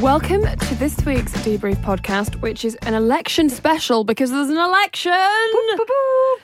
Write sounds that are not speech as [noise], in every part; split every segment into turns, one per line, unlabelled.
Welcome to this week's debrief podcast, which is an election special because there's an election.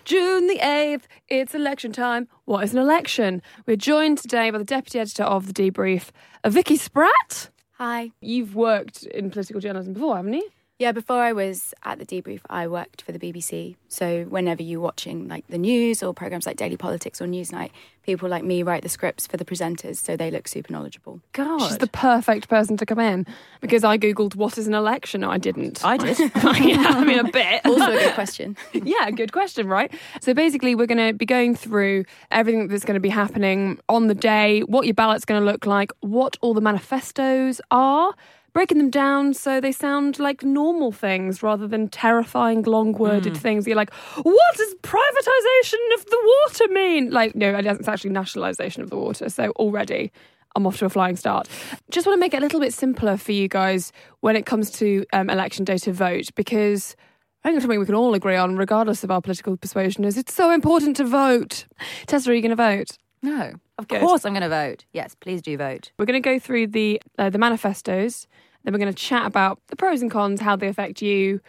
June the 8th, it's election time. What is an election? We're joined today by the deputy editor of the debrief, Vicky Spratt.
Hi.
You've worked in political journalism before, haven't you?
Yeah, before I was at the debrief, I worked for the BBC. So whenever you're watching like the news or programs like Daily Politics or Newsnight, people like me write the scripts for the presenters, so they look super knowledgeable.
God. She's the perfect person to come in because I Googled what is an election. No, I didn't.
I did. [laughs]
yeah, I mean, a bit. [laughs]
Also a good question. [laughs]
yeah, good question, right? So basically, we're going to be going through everything that's going to be happening on the day, what your ballot's going to look like, what all the manifestos are, breaking them down so they sound like normal things rather than terrifying, long worded things. You're like, what does privatization of the water mean? Like, no, it's actually nationalization of the water. So already. I'm off to a flying start. Just want to make it a little bit simpler for you guys when it comes to um, election day to vote because I think something we can all agree on, regardless of our political persuasion, is it's so important to vote. Tessa, are you going to vote?
No, of
Good.
course I'm going to vote. Yes, please do vote.
We're going to go through the uh, the manifestos. Then we're going to chat about the pros and cons, how they affect you.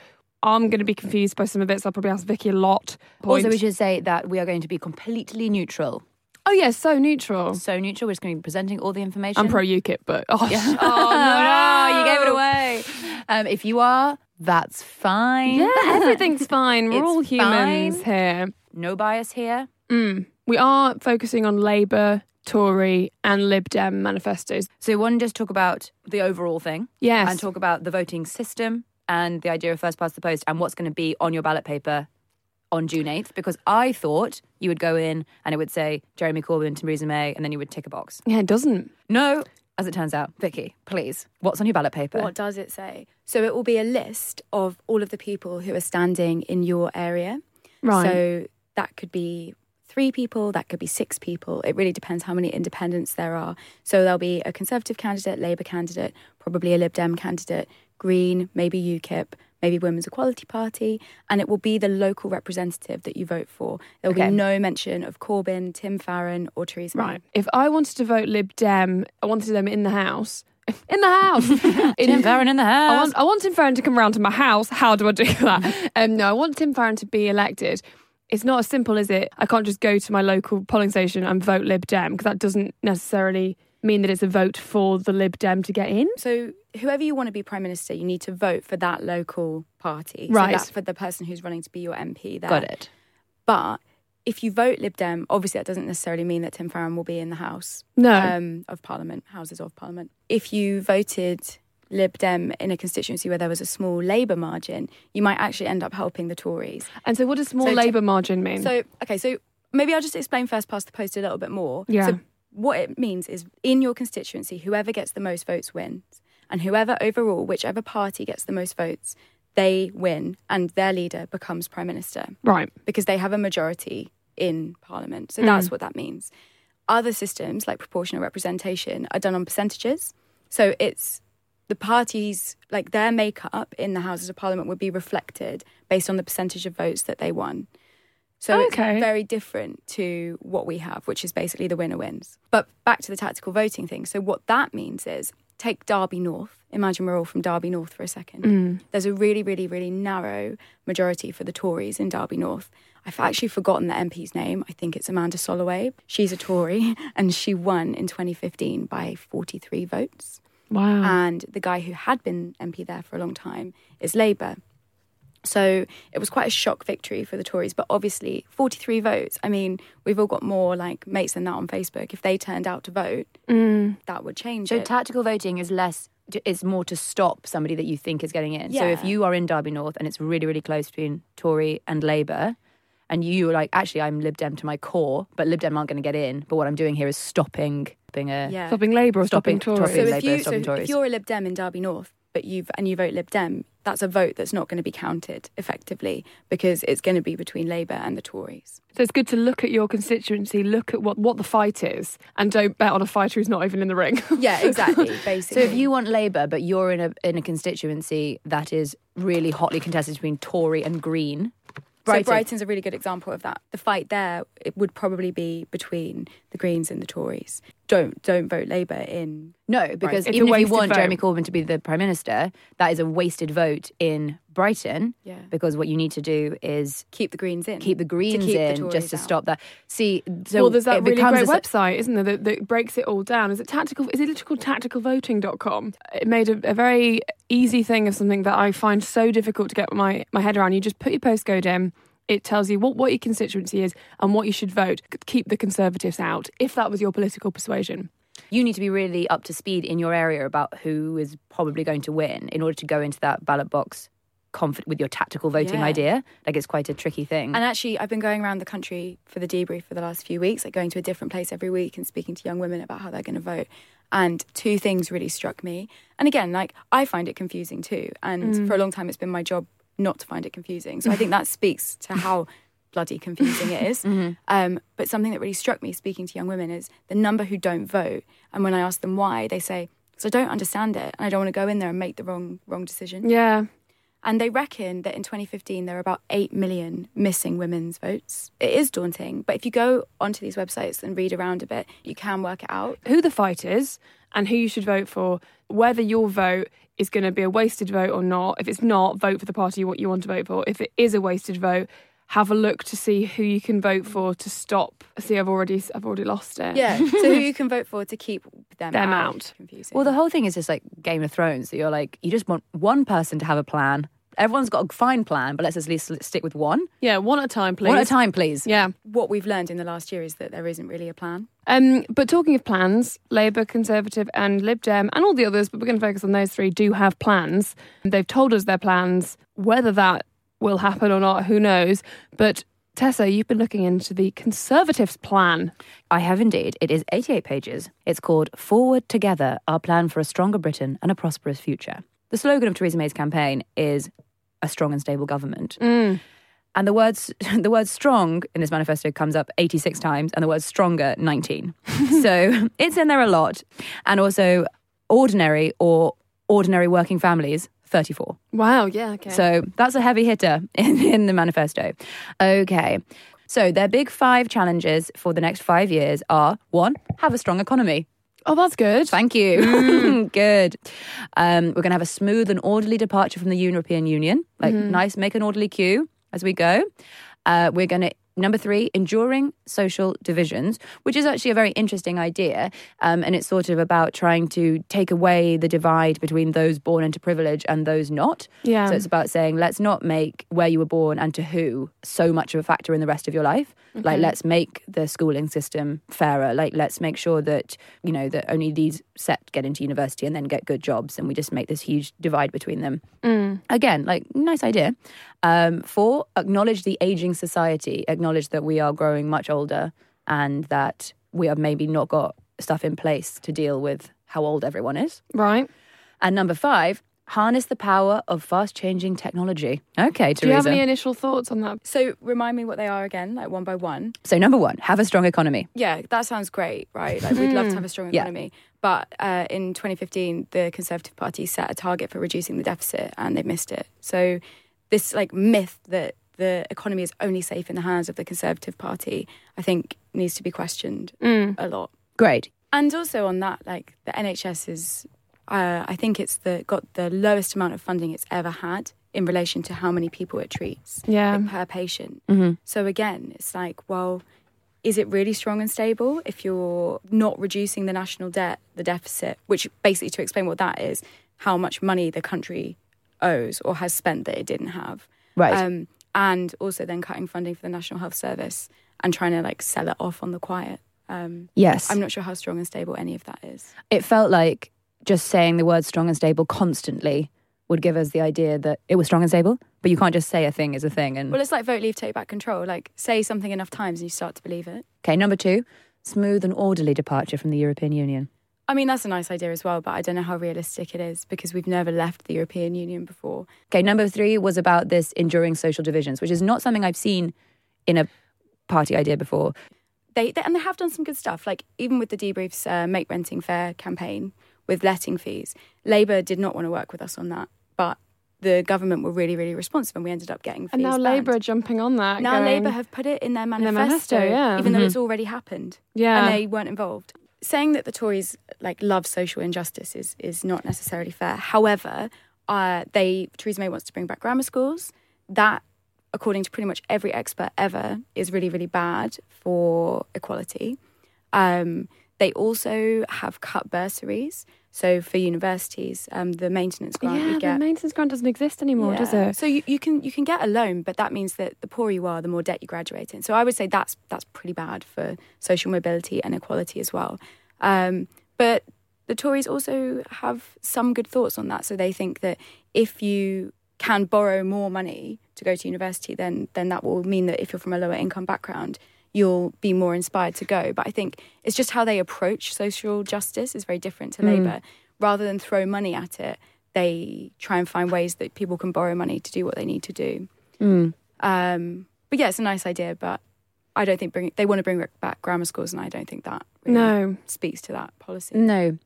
I'm going to be confused by some of it, so I'll probably ask Vicky a lot.
Also, we should say that we are going to be completely neutral.
oh yeah, so neutral.
So neutral. We're just going to be presenting all the information.
I'm pro UKIP, but oh,
Yeah.
oh
oh no, you gave it [laughs] away. Um, if you are, that's fine.
Yeah, [laughs] everything's fine. We're
It's
all humans
fine.
here.
No bias here.
Mm. We are focusing on Labour, Tory, and Lib Dem manifestos.
So, we want to just talk about the overall thing
Yes.
and talk about the voting system and the idea of first past the post and what's going to be on your ballot paper on June 8th. Because I thought you would go in and it would say Jeremy Corbyn, Theresa May, and then you would tick a box.
yeah, it doesn't.
No, as it turns out, Vicky, please, what's on your ballot paper?
What does it say? So it will be a list of all of the people who are standing in your area.
Right.
So that could be three people, that could be six people. It really depends how many independents there are. So there'll be a Conservative candidate, Labour candidate, probably a Lib Dem candidate, Green, maybe UKIP, maybe Women's Equality Party, and it will be the local representative that you vote for. There will
Okay.
be no mention of Corbyn, Tim Farron, or Theresa May.
Right. If I wanted to vote Lib Dem, I wanted them in the house. [laughs] In the house. [laughs] in,
Tim Farron in the house.
I want, I want Tim Farron to come round to my house. How do I do that? [laughs] um, no, I want Tim Farron to be elected. It's not as simple as it. I can't just go to my local polling station and vote Lib Dem because that doesn't necessarily mean that it's a vote for the Lib Dem to get in.
So whoever you want to be prime minister, you need to vote for that local party.
Right.
So for the person who's running to be your MP there.
Got it.
But if you vote Lib Dem, obviously that doesn't necessarily mean that Tim Farron will be in the House
No.
um, of Parliament, Houses of Parliament. If you voted Lib Dem um, in a constituency where there was a small Labour margin, you might actually end up helping the Tories.
and so, what does small
So
Labour margin mean?
So, okay, so maybe I'll just explain first past the post a little bit more.
Yeah.
So, what it means is in your constituency, whoever gets the most votes wins. And whoever overall, whichever party gets the most votes, they win and their leader becomes prime minister
right.
because they have a majority in parliament. So hmm. that's what that means. Other systems like proportional representation are done on percentages. So it's the parties, like their makeup in the Houses of Parliament would be reflected based on the percentage of votes that they won. So
Okay.
it's very different to what we have, which is basically the winner wins. But back to the tactical voting thing. So what that means is take Derby North. Imagine we're all from Derby North for a second. Mm. There's a really, really, really narrow majority for the Tories in Derby North. I've actually forgotten the MP's name. I think it's Amanda Solloway. She's a Tory [laughs] and she won in 2015 by 43 votes.
Wow.
And the guy who had been MP there for a long time is Labour. So it was quite a shock victory for the Tories. But obviously, 43 votes. I mean, we've all got more like mates than that on Facebook. If they turned out to vote, mm. that would change
So
it.
tactical voting is less is more to stop somebody that you think is getting in. So if you are in Derby North and it's really really close between Tory and Labour and you are like actually I'm Lib Dem to my core, but Lib Dem aren't going to get in, but what I'm doing here is stopping being a
yeah.
stopping Labour or stopping,
Stopping-
Tories.
So
Labour
if you so
stopping
if
Tories.
you're a Lib Dem in Derby North, but you've and you vote Lib Dem, that's a vote that's not going to be counted effectively because it's going to be between Labour and the Tories.
So it's good to look at your constituency, look at what, what the fight is, and don't bet on a fighter who's not even in the ring. [laughs]
Yeah, exactly. [laughs] Basically.
So if you want Labour, but you're in a in a constituency that is really hotly contested between Tory and Green,
So Brighton's a really good example of that. The fight there it would probably be between the Greens and the Tories. Don't don't vote Labour in.
No, because
It's a
even if you want
vote.
Jeremy Corbyn to be the prime minister, that is a wasted vote in Brighton.
Yeah.
Because what you need to do is
Keep the Greens in.
keep the Greens
keep
in
Tories
just to
out.
stop that. See, so
well, there's that really great
a s-
website, isn't there, that, that breaks it all down. Is it tactical? Is it literally called tacticalvoting.com? It made a, a very easy thing of something that I find so difficult to get my, my head around. You just put your postcode in. It tells you what, what your constituency is and what you should vote. Keep the Conservatives out, if that was your political persuasion.
you need to be really up to speed in your area about who is probably going to win in order to go into that ballot box confident with your tactical voting
Yeah.
idea. Like it's quite a tricky thing.
And actually, I've been going around the country for the debrief for the last few weeks, like going to a different place every week and speaking to young women about how they're going to vote. And two things really struck me. And again, like I find it confusing too. And mm. for a long time, it's been my job not to find it confusing. So I think that [laughs] speaks to how bloody confusing it is. Um, but something that really struck me speaking to young women is the number who don't vote. And when I ask them why, they say, "Because I don't understand it, and I don't want to go in there and make the wrong wrong decision."
Yeah.
And they reckon that in 2015 there are about 8 million missing women's votes. It is daunting, but if you go onto these websites and read around a bit, you can work it out.
who the fight is and who you should vote for, whether your vote is going to be a wasted vote or not. If it's not, vote for the party what you want to vote for. If it is a wasted vote, have a look to see who you can vote for to stop. See, I've already, I've already lost it.
Yeah, so who you can vote for to keep them,
Them
out.
out.
Confusing.
well, the whole thing is just like Game of Thrones. So you're like, you just want one person to have a plan. Everyone's got a fine plan, but let's at least stick with one.
yeah, one at a time, please.
One at a time, please.
Yeah.
what we've learned in the last year is that there isn't really a plan.
Um, but talking of plans, Labour, Conservative, and Lib Dem, and all the others, but we're going to focus on those three, do have plans. They've told us their plans. Whether that will happen or not, who knows? But Tessa, you've been looking into the Conservatives' plan.
I have indeed. It is 88 pages. It's called Forward Together Our Plan for a Stronger Britain and a Prosperous Future. The slogan of Theresa May's campaign is a strong and stable government. Mm. And the words [laughs] the word strong in this manifesto comes up 86 times and the word stronger 19. [laughs] so [laughs] it's in there a lot. And also ordinary or ordinary working families 34.
Wow, yeah, okay.
So that's a heavy hitter in, in the manifesto. Okay. So their big five challenges for the next five years are one, have a strong economy.
Oh, that's good.
Thank you. [laughs] Good. Um, we're going to have a smooth and orderly departure from the European Union. Like, nice, make an orderly queue as we go. Uh, we're going to, number three, enduring social divisions, which is actually a very interesting idea. Um, and it's sort of about trying to take away the divide between those born into privilege and those not.
Yeah.
So it's about saying, let's not make where you were born and to who so much of a factor in the rest of your life. Like, let's make the schooling system fairer. Like, let's make sure that, you know, that only these set get into university and then get good jobs. And we just make this huge divide between them. Again, like, nice idea. Um, four, acknowledge the aging society, acknowledge that we are growing much older and that we have maybe not got stuff in place to deal with how old everyone is.
Right.
And number five, harness the power of fast changing technology. Okay,
Do you have any initial thoughts on that?
So remind me what they are again, like one by one.
so, number one, have a strong economy.
Yeah, that sounds great, right? Like we'd love to have a strong economy.
Yeah.
economy. But uh, in 2015, the Conservative Party set a target for reducing the deficit, and they've missed it. So this like myth that the economy is only safe in the hands of the Conservative Party, I think, needs to be questioned a lot.
Great.
And also on that, like the NHS is, uh, I think it's the got the lowest amount of funding it's ever had in relation to how many people it treats
Yeah.
like, per patient. So again, it's like, well, is it really strong and stable if you're not reducing the national debt, the deficit, which basically to explain what that is, how much money the country owes or has spent that it didn't have.
Right.
Um, and also then cutting funding for the National Health Service and trying to like sell it off on the quiet. Um,
yes.
I'm not sure how strong and stable any of that is.
it felt like just saying the word strong and stable constantly would give us the idea that it was strong and stable, but you can't just say a thing is a thing. And
Well, it's like vote, leave, take back control. Like say something enough times and you start to believe it.
okay, number two, smooth and orderly departure from the European Union.
I mean, that's a nice idea as well, but I don't know how realistic it is because we've never left the European Union before.
Okay, number three was about this enduring social divisions, which is not something I've seen in a party idea before.
They, they and they have done some good stuff. Like even with the debriefs, uh, make renting fair campaign with letting fees, Labour did not want to work with us on that, but the government were really, really responsive, and we ended up getting fees.
And now
banned.
Labour are jumping on that.
now
going,
Labour have put it in their
their
manifesto,
manifesto, yeah.
even though
Mhm.
it's already happened,
Yeah.
and they weren't involved. Saying that the Tories like love social injustice is is not necessarily fair. However, uh, they Theresa May wants to bring back grammar schools. That, according to pretty much every expert ever, is really really bad for equality. Um, they also have cut bursaries. So for universities, um, the maintenance grant
yeah,
you get
the maintenance grant doesn't exist anymore, does it?
So you, you can you can get a loan, but that means that the poorer you are, the more debt you graduate in. So I would say that's that's pretty bad for social mobility and equality as well. Um, but the Tories also have some good thoughts on that. So they think that if you can borrow more money to go to university, then then that will mean that if you're from a lower income background, you'll be more inspired to go. But I think it's just how they approach social justice is very different to Labour. Rather than throw money at it, they try and find ways that people can borrow money to do what they need to do.
Mm.
Um, but yeah, it's a nice idea, but I don't think bring, they want to bring back grammar schools, and I don't think that really
No.
speaks to that policy.
No,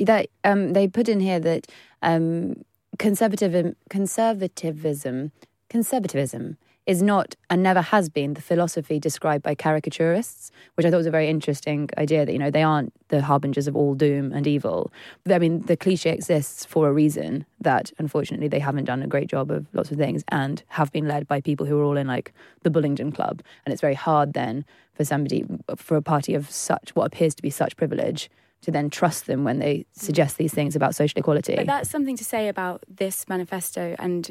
that um, they put in here that um, conservatism, conservatism, conservatism is not and never has been the philosophy described by caricaturists, which I thought was a very interesting idea. That you know they aren't the harbingers of all doom and evil. I mean, the cliche exists for a reason. That unfortunately they haven't done a great job of lots of things and have been led by people who are all in like the Bullingdon Club, and it's very hard then for somebody for a party of such what appears to be such privilege to then trust them when they suggest these things about social equality.
But that's something to say about this manifesto. And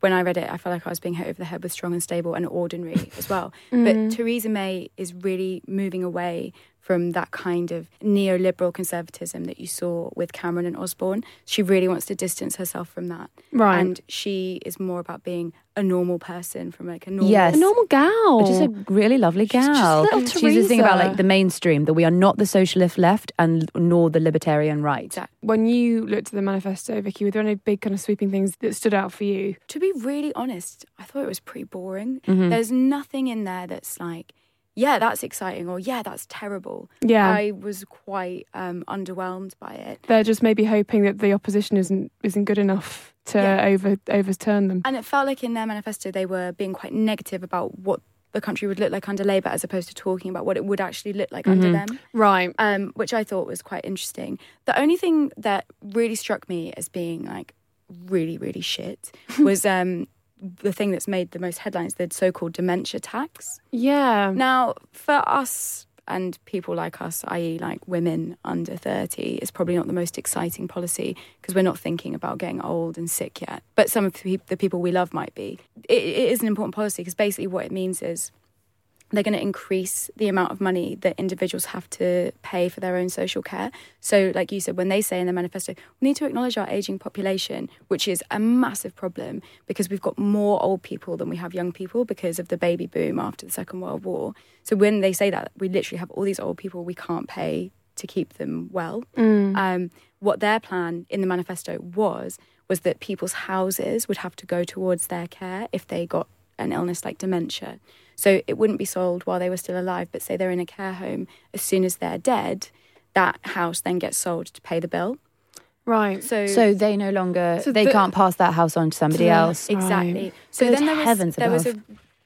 when I read it, I felt like I was being hit over the head with strong and stable and ordinary as well. But mm. Theresa May is really moving away from that kind of neoliberal conservatism that you saw with Cameron and Osborne. She really wants to distance herself from that.
Right.
And she is more about being a normal person from like a normal
Yes.
a normal gal.
Just a really lovely gal.
She's just
gal.
little
She's the thing about
Theresa.
like the mainstream that we are not the socialist left and nor the libertarian right.
Exactly.
when you looked at the manifesto, Vicky, were there any big kind of sweeping things that stood out for you?
To be really honest, I thought it was pretty boring.
Mm-hmm.
There's nothing in there that's like, yeah, that's exciting or yeah, that's terrible.
Yeah.
I was quite um, underwhelmed by it.
They're just maybe hoping that the opposition isn't isn't good enough to
Yeah.
over overturn them.
And it felt like in their manifesto they were being quite negative about what the country would look like under Labour as opposed to talking about what it would actually look like under them.
Right.
um, which I thought was quite interesting. The only thing that really struck me as being like really, really shit [laughs] was um, the thing that's made the most headlines the so called dementia tax.
Yeah.
Now, for us and people like us, i.e., like women under 30, it's probably not the most exciting policy because we're not thinking about getting old and sick yet. But some of the the people we love might be. It, it is an important policy because basically what it means is they're going to increase the amount of money that individuals have to pay for their own social care. So, like you said, when they say in the manifesto, we need to acknowledge our aging population, which is a massive problem because we've got more old people than we have young people because of the baby boom after the Second World War. So, when they say that, we literally have all these old people we can't pay to keep them well. Um, what their plan in the manifesto was was that people's houses would have to go towards their care if they got an illness like dementia. So it wouldn't be sold while they were still alive, but say they're in a care home, as soon as they're dead, that house then gets sold to pay the bill.
Right.
So,
So they no longer
So
they
the-
can't pass that house on to somebody
the-
else.
exactly.
Right.
So
Good
then there was
heavens
there was a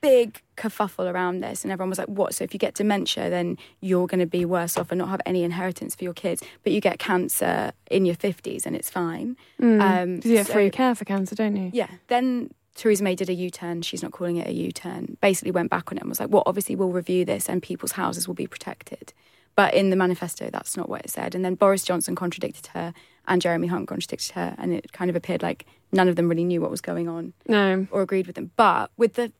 big kerfuffle around this, and everyone was like, "What? So if you get dementia, then you're going to be worse off and not have any inheritance for your kids, but you get cancer in your fifties and it's fine." Um,
Mm. you get
so-
free care for cancer, don't you?
Yeah. Then Theresa May did a U turn. She's not calling it a U turn. Basically, went back on it and was like, well, obviously, we'll review this and people's houses will be protected. But in the manifesto, that's not what it said. And then Boris Johnson contradicted her and Jeremy Hunt contradicted her. And it kind of appeared like none of them really knew what was going on
No.
or agreed with them. But with the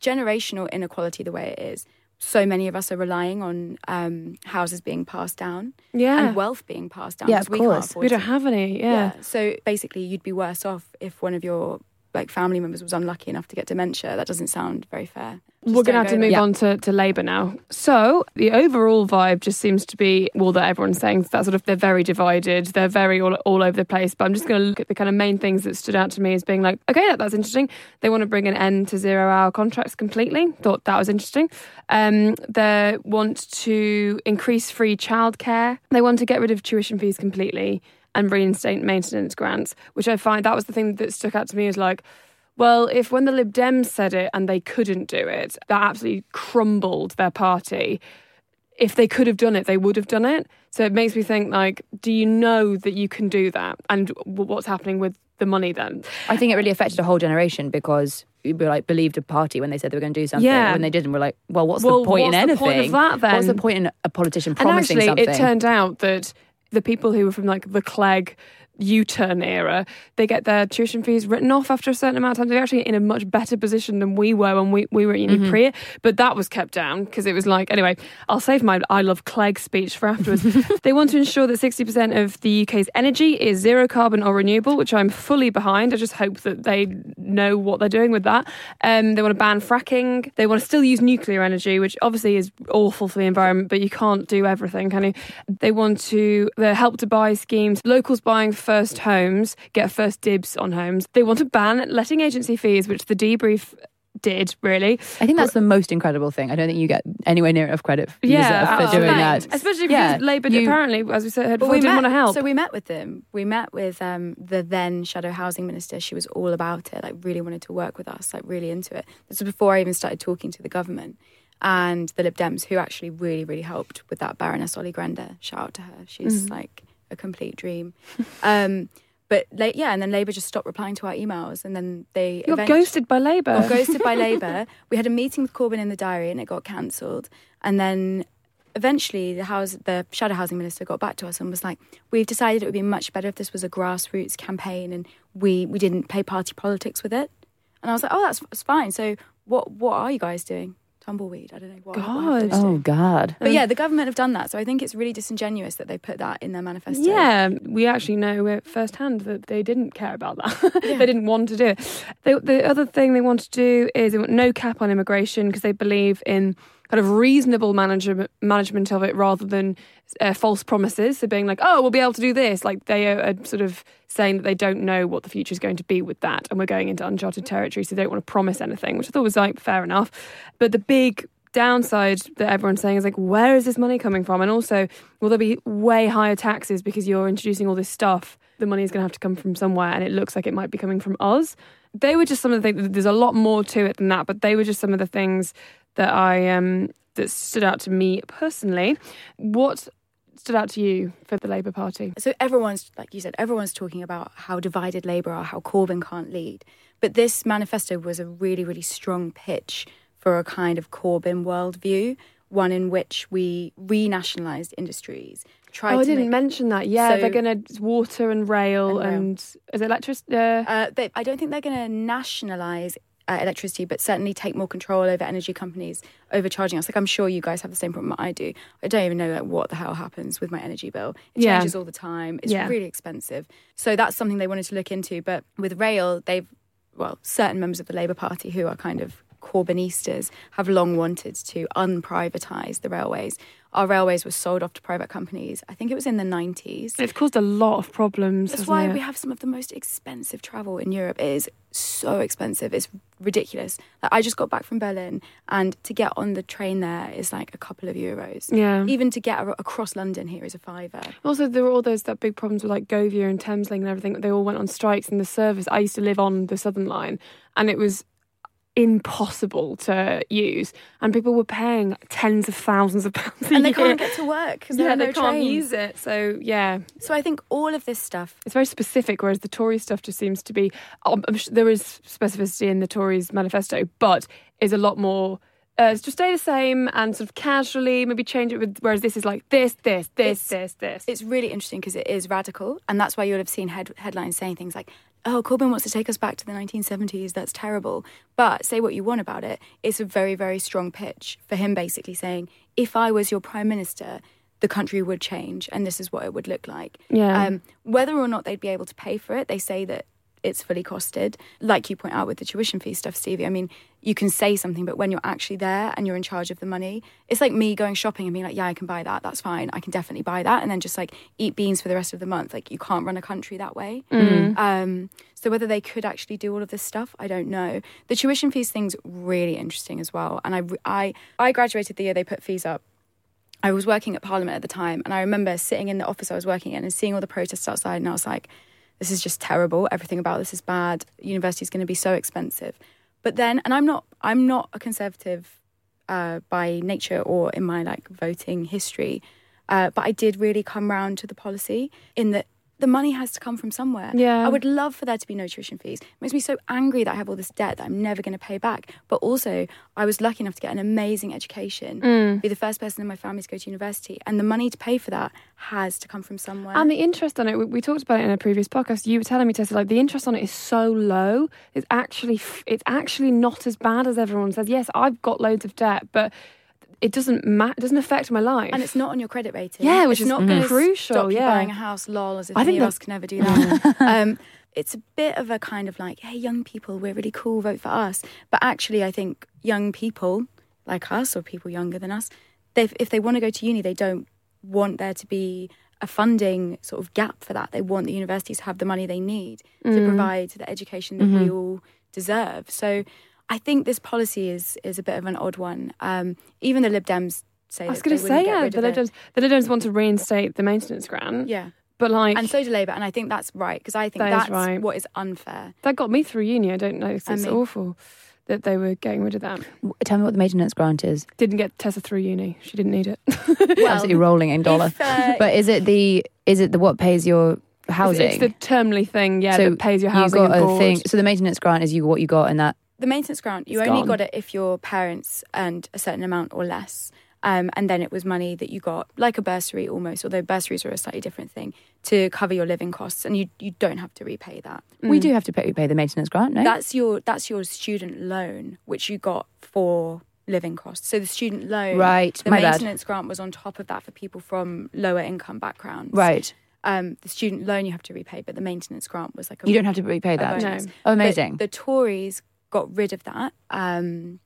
generational inequality the way it is, so many of us are relying on um, houses being passed down
Yeah.
and wealth being passed down.
Yeah, of
we
course.
We don't have any. Yeah.
yeah. So basically, you'd be worse off if one of your like family members was unlucky enough to get dementia. That doesn't sound very fair. Just
We're going to have to move
there.
on to, to Labour now. So, the overall vibe just seems to be, well, that everyone's saying that sort of they're very divided, they're very all, all over the place. But I'm just going to look at the kind of main things that stood out to me as being like, okay, that, that's interesting. They want to bring an end to zero hour contracts completely. Thought that was interesting. Um, they want to increase free childcare. They want to get rid of tuition fees completely and reinstate maintenance grants, which I find that was the thing that stuck out to me is like, well, if when the Lib Dems said it and they couldn't do it, that absolutely crumbled their party. if they could have done it, they would have done it. So it makes me think like, do you know that you can do that? And what's happening with the money then?
I think it really affected a whole generation because we like believed a party when they said they were going to do something.
Yeah.
When they didn't, we're like, well, what's
Well,
the point
what's
in
the
anything?
point of that then?
What's the point in a politician
And actually,
something?
it turned out that the people who were from like the Clegg U-turn era, they get their tuition fees written off after a certain amount of time. They're actually in a much better position than we were when we, we were at uni
Mm-hmm.
pre. But that was kept down because it was like anyway. I'll save my I love Clegg speech for afterwards. [laughs] they want to ensure that sixty percent of the UK's energy is zero carbon or renewable, which I'm fully behind. I just hope that they know what they're doing with that. Um, they want to ban fracking. They want to still use nuclear energy, which obviously is awful for the environment, but you can't do everything, can you? They want to the help to buy schemes. Locals buying first homes get first dibs on homes. They want to ban letting agency fees, which the debrief did really.
I think that's the most incredible thing. I don't think you get anywhere near enough credit for,
Yeah,
for
absolutely.
doing that.
Especially because
Yeah,
Labour
you-
apparently, as we said
But
before, didn't want to help.
So we met with them. We met with um, the then shadow housing minister. She was all about it. Like really wanted to work with us. Like really into it. This was before I even started talking to the government and the Lib Dems, who actually really really helped with that Baroness Olly Grender. Shout out to her. She's
Mm-hmm.
like a complete dream. [laughs] um, but like, yeah, and then Labour just stopped replying to our emails, and then they
you got
event-
ghosted by Labour.
ghosted by [laughs] Labour. We had a meeting with Corbyn in the diary and it got cancelled. And then eventually the house the shadow housing minister got back to us and was like, We've decided it would be much better if this was a grassroots campaign and we, we didn't play party politics with it. And I was like, Oh, that's, that's fine. So what what are you guys doing? Tumbleweed. I don't know what, what
God.
have those
Oh? God.
But yeah, the government have done that. So I think it's really disingenuous that they put that in their manifesto.
Yeah, we actually know uh, firsthand that they didn't care about that. [laughs] they didn't want to do it. They, the other thing they want to do is they want no cap on immigration because they believe in kind of reasonable management management of it rather than uh, false promises. So being like, oh, we'll be able to do this. Like they are, are sort of saying that they don't know what the future is going to be with that, and we're going into uncharted territory, so they don't want to promise anything, which I thought was like fair enough. But the big downside that everyone's saying is like, where is this money coming from? And also, will there be way higher taxes because you're introducing all this stuff? The money is going to have to come from somewhere, and it looks like it might be coming from us. They were just some of the things. There's a lot more to it than that, but they were just some of the things that I um that stood out to me personally. What stood out to you for the Labour Party?
So everyone's, like you said, everyone's talking about how divided Labour are, how Corbyn can't lead. But this manifesto was a really, really strong pitch for a kind of Corbyn worldview, one in which we renationalised industries.
Oh, I didn't
make,
mention that. Yeah,
So-
they're going to water and rail
And rail.
and, is it electricity? Uh,
uh, they, I don't think they're going to nationalise uh, electricity, but certainly take more control over energy companies overcharging us. Like I'm sure you guys have the same problem that I do. I don't even know like, what the hell happens with my energy bill. It
Yeah.
changes all the time. It's
Yeah.
really expensive. So that's something they wanted to look into. But with rail, they've well, certain members of the Labour Party who are kind of Corbynistas have long wanted to unprivatise the railways. Our railways were sold off to private companies. I think it was in the 90s.
it's caused a lot of problems.
That's why
it?
we have some of the most expensive travel in Europe. It is so expensive. It's ridiculous. Like, I just got back from Berlin, and to get on the train there is like a couple of euros.
Yeah.
Even to get across London here is a fiver.
Also, there were all those that big problems with like Govia and Thameslink and everything. They all went on strikes in the service. I used to live on the Southern Line, and it was impossible to use, and people were paying tens of thousands of pounds a
And they
year.
can't get to work because
yeah,
are no
they can't
trains.
use it. So yeah,
So I think all of this stuff
it's very specific. Whereas the Tory stuff just seems to be. um, I'm sure there is specificity in the Tories' manifesto, but is a lot more. Uh, just stay the same and sort of casually maybe change it with. Whereas this is like this, this, this, this, this.
it's really interesting because it is radical, and that's why you'll have seen head- headlines saying things like, "Oh, Corbyn wants to take us back to the 1970s. That's terrible." But say what you want about it, it's a very, very strong pitch for him, basically saying, "If I was your prime minister." The country would change, and this is what it would look like.
Yeah.
Um, whether or not they'd be able to pay for it, they say that it's fully costed. Like you point out with the tuition fee stuff, Stevie. I mean, you can say something, but when you're actually there and you're in charge of the money, it's like me going shopping and being like, yeah, I can buy that. That's fine. I can definitely buy that. And then just like eat beans for the rest of the month. Like you can't run a country that way. Um, so whether they could actually do all of this stuff, I don't know. The tuition fees thing's really interesting as well. And I, I, I graduated the year they put fees up. I was working at Parliament at the time, and I remember sitting in the office I was working in and seeing all the protests outside, and I was like, this is just terrible. Everything about this is bad. University is going to be so expensive. But then, and I'm not, I'm not a conservative uh, by nature or in my like voting history. Uh, but I did really come round to the policy in that the money has to come from somewhere.
Yeah.
I would love for there to be no tuition fees. It makes me so angry that I have all this debt that I'm never going to pay back. But also, I was lucky enough to get an amazing education,
Mm.
be the first person in my family to go to university, and the money to pay for that has to come from somewhere.
And the interest on it, we, we talked about it in a previous podcast. You were telling me, Tessa, like the interest on it is so low. It's actually, it's actually not as bad as everyone says. Yes, I've got loads of debt, but it doesn't ma- doesn't affect my life.
and it's not on your credit rating.
Yeah, which
it's
is
not to
crucial,
Stop you
yeah.
buying a house, lol, as if
I
any of us can ever do that. [laughs] um, it's a bit of a kind of like, hey, young people, we're really cool, vote for us. But actually, I think young people like us or people younger than us, they if they want to go to uni, they don't want there to be a funding sort of gap for that. They want the universities to have the money they need
Mm.
to provide the education that we all deserve. So. I think this policy is is a bit of an odd one. Um, even the Lib Dems say
I was going to say,
get
yeah, the. Lib Dems, the Lib Dems want to reinstate the maintenance grant,
Yeah,
but like
and so do Labour, and I think that's right because I think
That is
that's
right.
what is unfair.
that got me through uni. I don't know. It's,
I mean-
awful that they were getting rid of that.
Tell me what the maintenance grant is.
Didn't get Tessa through uni. She didn't need it. [laughs]
Absolutely rolling in dollar.
If, uh,
But is it the is it the what pays your housing?
It's, it's the termly thing, yeah,
so
that pays your housing.
you got
and
a
board.
thing. So the maintenance grant is you what you got, and that
the maintenance grant, you
It's
only
gone.
got it if your parents earned a certain amount or less. Um, and then it was money that you got, like a bursary almost, although bursaries are a slightly different thing, to cover your living costs, and you you don't have to repay that.
we
Mm.
do have to pay, pay the maintenance grant. No,
That's your that's your student loan, which you got for living costs. So the student loan,
right.
The
My bad.
maintenance grant was on top of that for people from lower income backgrounds.
Right.
Um, the student loan you have to repay, but the maintenance grant was like a
You don't have to repay that.
No.
Oh, amazing.
But the Tories got rid of that. Um,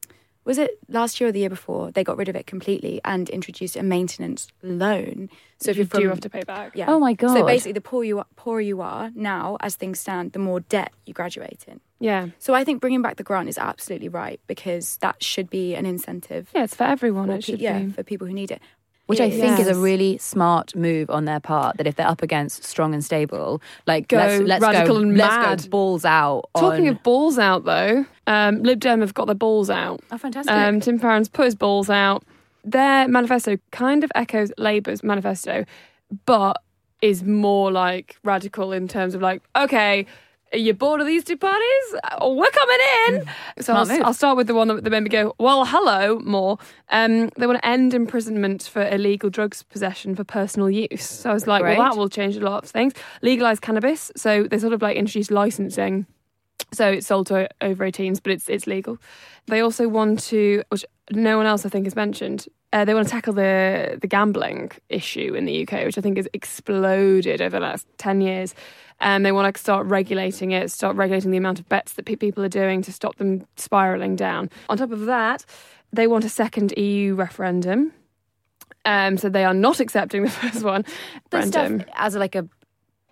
was it last year or the year before? They got rid of it completely and introduced a maintenance loan. So if
you
you're from,
do have to pay back.
yeah.
oh my god.
So basically, the poorer you are, poorer you are now, as things stand, the more debt you graduate in.
Yeah.
So I think bringing back the grant is absolutely right because that should be an incentive.
Yeah, it's for everyone. It
pe-
should
yeah,
be.
for people who need it.
Which I think is a really smart move on their part. That if they're up against strong and stable, like
Go
let's let's
radical
go
and
let's
mad.
go balls out.
Talking of balls out, though, um, Lib Dem have got their balls out.
oh fantastic.
Um, Tim Farron's put his balls out. Their manifesto kind of echoes Labour's manifesto, but is more like radical in terms of like, okay, are you bored of these two parties? Uh, We're coming in. So I'll, I'll start with the one that, that made me go, well, hello, more. Um, they want to end imprisonment for illegal drugs possession for personal use. So I was like,
Great.
well, that will change a lot of things. Legalise cannabis. So they sort of like introduced licensing. So it's sold to over 18s, but it's it's legal. They also want to, which no one else I think has mentioned, uh, they want to tackle the the gambling issue in the UK, which I think has exploded over the last 10 years. And they want to start regulating it, start regulating the amount of bets that pe- people are doing to stop them spiraling down. On top of that, they want a second EU referendum. Um, so they are not accepting the [laughs] first one.
the stuff as like a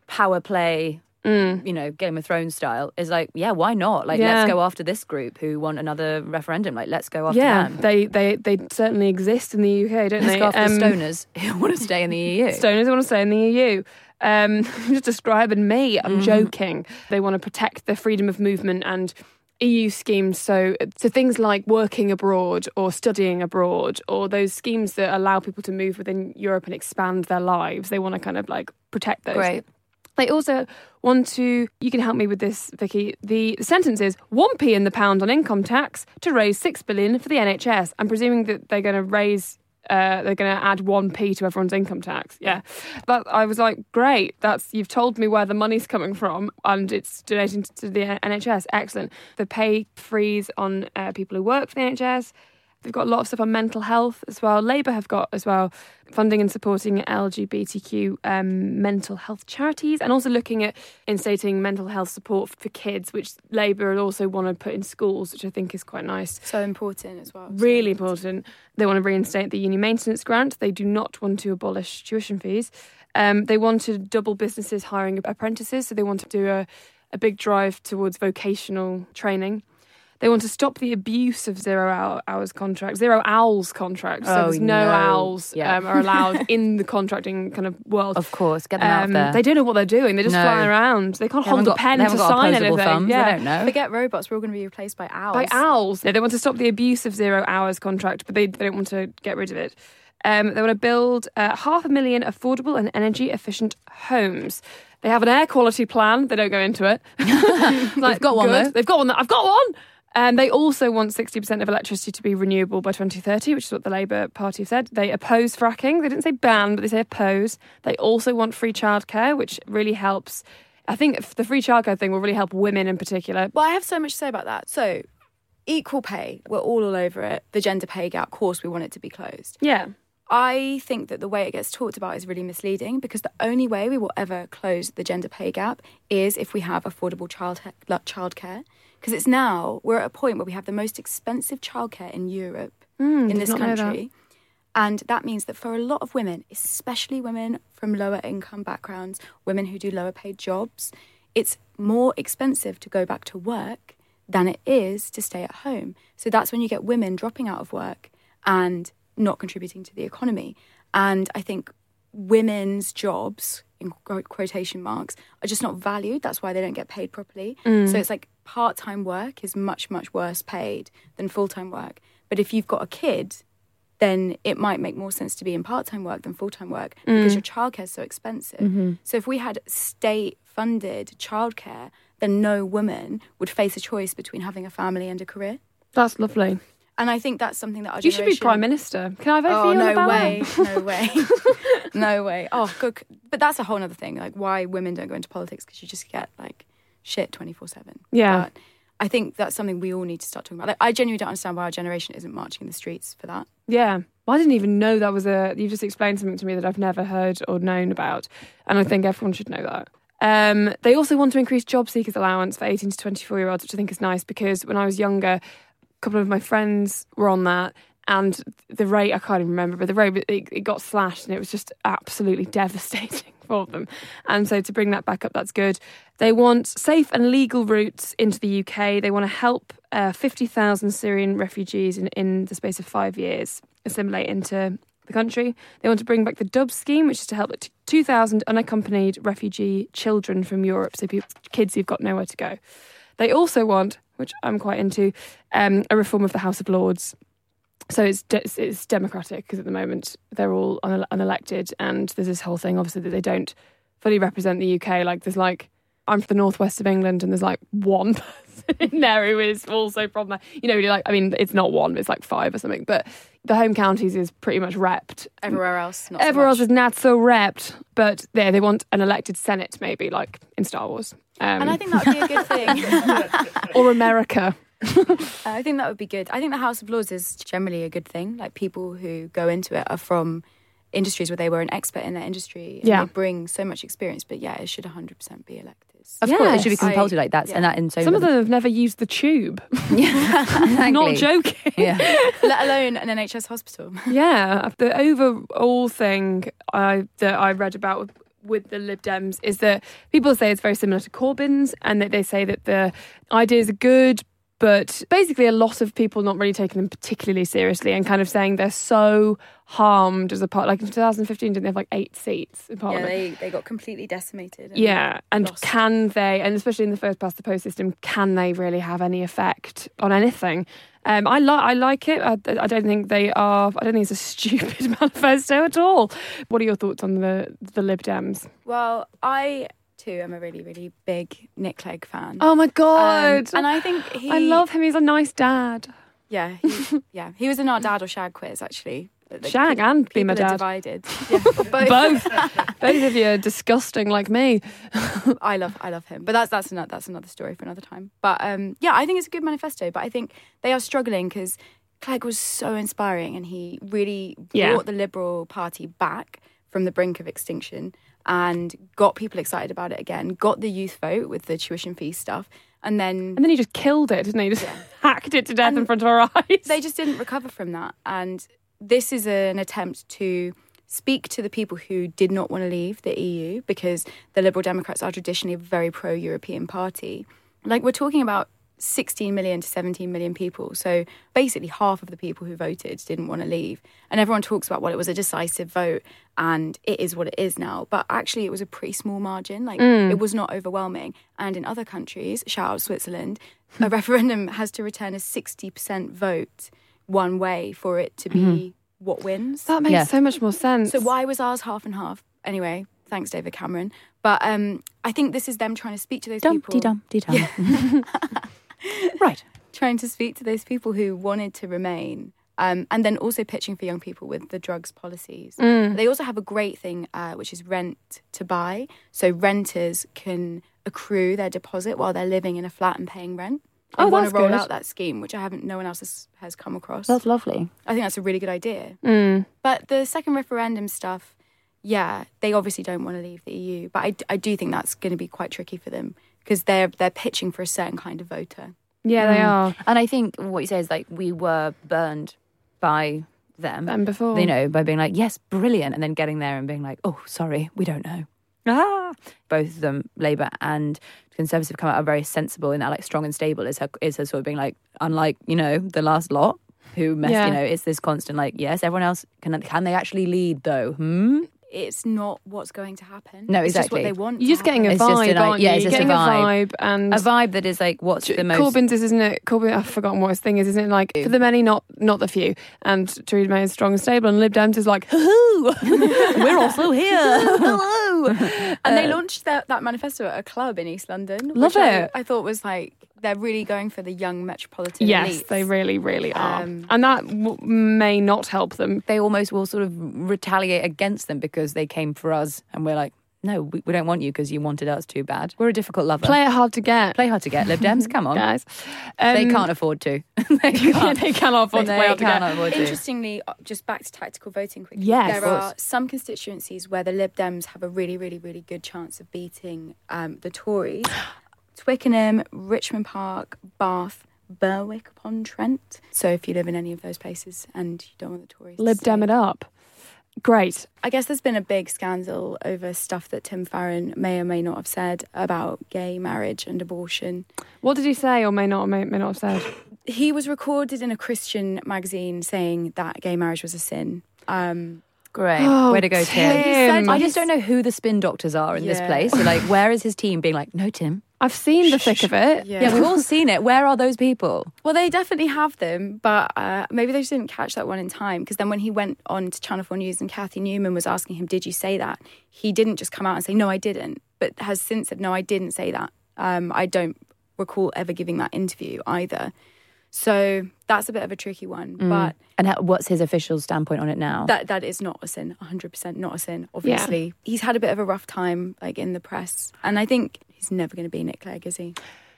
power play,
Mm.
you know, Game of Thrones style is like, yeah, why not? Like,
Yeah.
let's go after this group who want another referendum. Like, let's go after
Yeah,
them.
they, they they certainly exist in the UK, don't
Let's
they?
go after
Um,
stoners [laughs] who want to stay in the EU.
Stoners want to stay in the EU. Um, [laughs] just describing me. I'm
Mm-hmm.
joking. They want to protect the freedom of movement and EU schemes. So, so things like working abroad or studying abroad, or those schemes that allow people to move within Europe and expand their lives. They want to kind of like protect those.
Great.
They also want to. You can help me with this, Vicky. The, sentence is one p in the pound on income tax to raise six billion for the NHS. I'm presuming that they're going to raise. Uh, they're going to add one p to everyone's income tax. Yeah, that I was like, great. That's you've told me where the money's coming from, and it's donating to the NHS. Excellent. The pay freeze on uh, people who work for the NHS. They've got a lot of stuff on mental health as well. Labour have got as well funding and supporting LGBTQ um, mental health charities and also looking at instating mental health support for kids, which Labour also want to put in schools, which I think is quite nice.
So important as well. So
Really important. They want to reinstate the uni maintenance grant. They do not want to abolish tuition fees. Um, they want to double businesses hiring apprentices. So they want to do a, a big drive towards vocational training. They want to stop the abuse of zero hours contracts, zero owls contracts. So
Oh,
there's no,
no.
owls
Yeah.
um, are allowed [laughs] in the contracting kind of world.
Of course, get them out
Um,
there.
they don't know what they're doing. They're just
No.
flying around. They can't
They
hold
haven't
a
got-
pen
they
to
got
sign anything.
thumbs.
Yeah.
They don't know.
Forget robots. We're all going to be replaced by owls.
by owls. Yeah, they want to stop the abuse of zero hours contract, but they, they don't want to get rid of it. Um, they want to build uh, half a million affordable and energy efficient homes. They have an air quality plan. They don't go into it. [laughs] [laughs] Like,
They've got one,
good.
though.
They've got one. I've got one. And they also want 60% of electricity to be renewable by 2030, which is what the Labour Party have said. They oppose fracking. They didn't say ban, but they say oppose. They also want free childcare, which really helps. I think the free childcare thing will really help women in particular.
Well, I have so much to say about that. So, equal pay, we're all all over it. The gender pay gap, of course, we want it to be closed.
Yeah.
I think that the way it gets talked about is really misleading because the only way we will ever close the gender pay gap is if we have affordable child childcare. Because it's now we're at a point where we have the most expensive childcare in Europe in this
that.
country. And that means that for a lot of women, especially women from lower income backgrounds, women who do lower paid jobs, it's more expensive to go back to work than it is to stay at home. So that's when you get women dropping out of work and not contributing to the economy. And I think women's jobs, in quotation marks, are just not valued. That's why they don't get paid properly. So it's like part time work is much, much worse paid than full time work. But if you've got a kid, then it might make more sense to be in part time work than full time work mm. because your childcare is so expensive. Mm-hmm. So if we had state funded childcare, then no woman would face a choice between having a family and a career.
That's lovely.
And I think that's something that our
You should be prime minister. Can I vote for
Oh
you on
no way, no [laughs] way, no way. Oh, good. But that's a whole other thing. Like why women don't go into politics because you just get like shit twenty four seven.
Yeah.
But I think that's something we all need to start talking about. Like, I genuinely don't understand why our generation isn't marching in the streets for that.
Yeah. Well, I didn't even know that was a. You just explained something to me that I've never heard or known about, and I think everyone should know that. Um, they also want to increase job seekers allowance for 18 to 24 year olds, which I think is nice because when I was younger, a couple of my friends were on that, and the rate I can't even remember, but the rate it, it got slashed, and it was just absolutely [laughs] devastating [laughs] for them. And so to bring that back up, that's good. They want safe and legal routes into the UK. They want to help uh, 50,000 Syrian refugees in, in the space of five years assimilate into the country. They want to bring back the Dubs scheme, which is to help t- 2,000 unaccompanied refugee children from Europe, so people, kids who've got nowhere to go. They also want, which I'm quite into, um, a reform of the House of Lords. So it's de- it's- democratic because at the moment they're all une- unelected, and there's this whole thing, obviously, that they don't fully represent the UK. Like there's like I'm from the northwest of England, and there's like one [laughs] person in there who is also from there. You know, like I mean, it's not one, it's like five or something. But the home counties is pretty much repped.
Everywhere else, not so
Everywhere else is not so repped, but there they want an elected Senate, maybe like in Star Wars, um,
and I think that would be a good thing. [laughs]
or America. [laughs]
Uh, I think that would be good. I think the House of Lords is generally a good thing. Like people who go into it are from industries where they were an expert in their industry. And
Yeah.
They bring so much experience. But yeah, it should 100% be electors.
Of course, it should be compulsory
I-
like that,
yeah.
and that in so
Some of them have never used the tube. [laughs] [laughs]
Exactly.
Not joking.
Yeah.
Let alone an NHS hospital.
Yeah, the overall thing I that I read about with, with the Lib Dems is that people say it's very similar to Corbyn's, and that they say that the ideas are good, but basically a lot of people not really taking them particularly seriously, and kind of saying they're so harmed as a part. Like in 2015, didn't they have like eight seats in
yeah, they, they got completely decimated. and
Yeah, and
lost.
can they, and especially in the first past the post system, can they really have any effect on anything? Um, I like, I like it. I, I don't think they are. I don't think it's a [laughs] stupid [laughs] manifesto at all. What are your thoughts on the the Lib Dems?
Well, I too am a really, really big Nick Clegg fan.
Oh my
Um,
god!
and I think he.
I love him. He's a nice dad.
Yeah, he, yeah. He was in our dad or shag quiz actually. Like,
Shag
pe-
and be my
people
dad.
divided. [laughs] Yeah, both.
Both, [laughs] both of you are disgusting like me. [laughs]
I love I love him, but that's that's another that's another story for another time. But um, yeah, I think it's a good manifesto. But I think they are struggling because Clegg was so inspiring, and he really brought
Yeah.
the Liberal Party back from the brink of extinction and got people excited about it again. Got the youth vote with the tuition fee stuff, and then
And then he just killed it, didn't he? Just [laughs] hacked it to death in front of our [laughs] eyes.
they just didn't recover from that. And this is an attempt to speak to the people who did not want to leave the EU because the Liberal Democrats are traditionally a very pro European party. Like, we're talking about 16 million to 17 million people. So basically, half of the people who voted didn't want to leave. And everyone talks about, well, it was a decisive vote and it is what it is now. But actually, it was a pretty small margin. Like, it was not overwhelming. And in other countries, shout out Switzerland, a [laughs] referendum has to return a 60% vote one way for it to be what wins.
That makes
Yeah.
so much more sense.
So why was ours half and half? Anyway, thanks, David Cameron. But um, I think this is them trying to speak to those people.
Dumpty dumpty dum. Right. [laughs]
Trying to speak to those people who wanted to remain. Um, and then also pitching for young people with the drugs policies. They also have a great thing, uh, which is rent to buy. So renters can accrue their deposit while they're living in a flat and paying rent.
Oh,
want to roll
good.
out that scheme, which I haven't. No one else has, has come across.
That's lovely.
I think that's a really good idea.
Mm.
But the second referendum stuff, yeah, they obviously don't want to leave the EU. But I, I do think that's going to be quite tricky for them because they're they're pitching for a certain kind of voter.
Yeah, they are.
And I think what you say is like we were burned by them.
Them before.
You know, by being like, yes, brilliant, and then getting there and being like, oh, sorry, we don't know. Ah. Both of them, Labour and Conservative, have come out are very sensible in that, like strong and stable is her, is her sort of being like, unlike you know the last lot who mess,
Yeah.
you know, it's this constant like, yes, everyone else can can they actually lead though? Hmm.
It's not what's going to happen.
No,
It's just
exactly.
what they want.
You're just getting a.
It's
vibe,
an-
aren't
yeah,
you?
it's
You're
just a
getting
vibe.
vibe and
A vibe that is like, what's the most
Corbyn's is, isn't it? Corbyn, I've forgotten what his thing is, isn't it? Like for the many, not not the few. And Theresa May is strong and stable, and Lib Dems is like, hoo [laughs]
We're also here. [laughs] Hello. [laughs]
And they uh, launched that, that manifesto at a club in East London.
Love
which I-
it.
I, thought was like they're really going for the young metropolitan.
Yes,
elites.
they really, really are,
Um,
and that w- may not help them.
they almost will sort of retaliate against them because they came for us and we're like, no, we, we don't want you because you wanted us too bad. We're a difficult lover.
Play it hard to get,
Play hard to get, Lib Dems. Come on.
guys.
they
Um,
can't afford to. [laughs] [laughs] they can't. [laughs]
they cannot afford to play hard to get.
afford.
Interestingly, uh, just back to tactical voting quickly.
Yes.
there are some constituencies where the Lib Dems have a really, really, really good chance of beating um, the Tories. [gasps] Twickenham, Richmond Park, Bath, Berwick upon Trent. So if you live in any of those places and you don't want the Tories, to
Lib Dem it up. Great.
I guess there's been a big scandal over stuff that Tim Farron may or may not have said about gay marriage and abortion.
What did he say, or may not, may, may not have said?
He was recorded in a Christian magazine saying that gay marriage was a sin. Um,
Great.
Oh,
Way to go, Tim.
Tim.
I just don't know who the spin doctors are in this place. So, like, where is his team being like, no, Tim?
I've seen the thick of it.
Yeah.
Yeah, we've all [laughs] seen it. Where are those people?
Well, they definitely have them, but uh, maybe they just didn't catch that one in time. Because then when he went on to Channel 4 News and Cathy Newman was asking him, Did you say that? He didn't just come out and say, No, I didn't, but has since said, No, I didn't say that. Um, I don't recall ever giving that interview either. So that's a bit of a tricky one. But
And how, what's his official standpoint on it now?
that that is not a sin 100% not a sin obviously he's had a bit of a rough time like in the press and i think he's never going to be nick clegg is he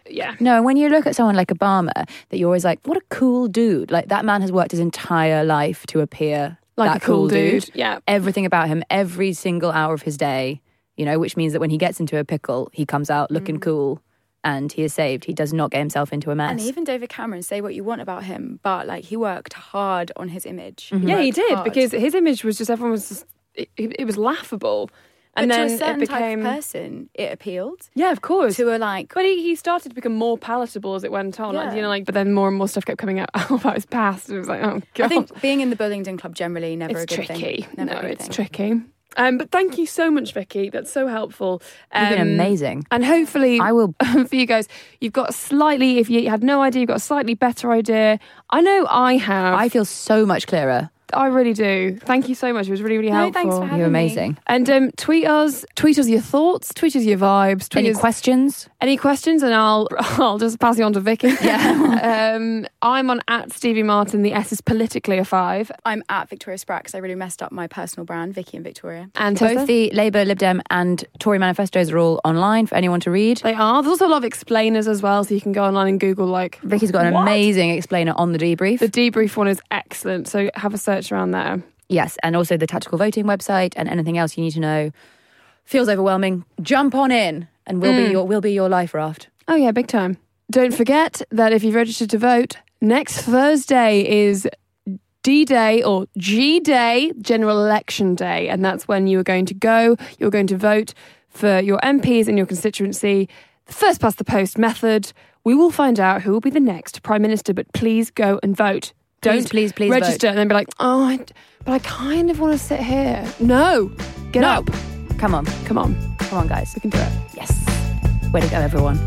Yeah.
No, when you look at someone like Obama, that you're always like, what a cool dude. Like that man has worked his entire life to appear
Like
that
a cool dude. Yeah.
Everything about him, every single hour of his day, you know, which means that when he gets into a pickle, he comes out looking mm. cool and he is saved. He does not get himself into a mess.
and even david cameron say what you want about him but like he worked hard on his image
Yeah, he did
hard.
because his image was just everyone was just it, it was laughable, and
but
then
to a certain
it became
type of person it appealed
yeah, of course.
to a like
But he, he started to become more palatable as it went on, like,
Yeah.
you know, like. But then more and more stuff kept coming out [laughs] about his past. and It was like, oh god,
i think being in the bullingdon club generally never
it's
a good
tricky.
thing never
No, it's
thing.
tricky. Um, but thank you so much, Vicky. That's so helpful.
You've been
Um,
amazing.
And hopefully,
I will- [laughs]
for you guys, you've got slightly. If you had no idea, you've got a slightly better idea. I know I have.
I feel so much clearer.
I really do. Thank you so much. It was really, really
No,
helpful.
thanks for having
You're
me.
amazing.
And um, tweet us, tweet us your thoughts, tweet us your vibes, tweet
Any
us
questions?
any questions, and I'll [laughs] I'll just pass you on to Vicky. [laughs] Yeah. [laughs] um, I'm on at Stevie Martin. The S is politically a five.
i'm at victoria spratt because i really messed up my personal brand vicky and victoria
And
Both
Tessa?
the Labour, Lib Dem, and Tory manifestos are all online for anyone to read.
they are. There's also a lot of explainers as well, so you can go online and Google like.
Vicky's got an
What?
amazing explainer on the debrief.
The debrief one is excellent, so have a search around there.
Yes, and also the tactical voting website and anything else you need to know. Feels overwhelming. Jump on in, and we'll
Mm.
be your we'll be your life raft.
Oh yeah, big time. Don't forget that if you've registered to vote, next Thursday is D Day or G Day, General Election Day, and that's when you are going to go. You're going to vote for your MPs in your constituency. The first past the post method we will find out who will be the next Prime Minister, but please go and vote. Don't
Please, please, please
register and then be like, oh, I, but I kind of want to sit here. No, get
No.
up.
Come on,
Come on,
come on, guys.
we can do it.
Yes. Way to go, everyone.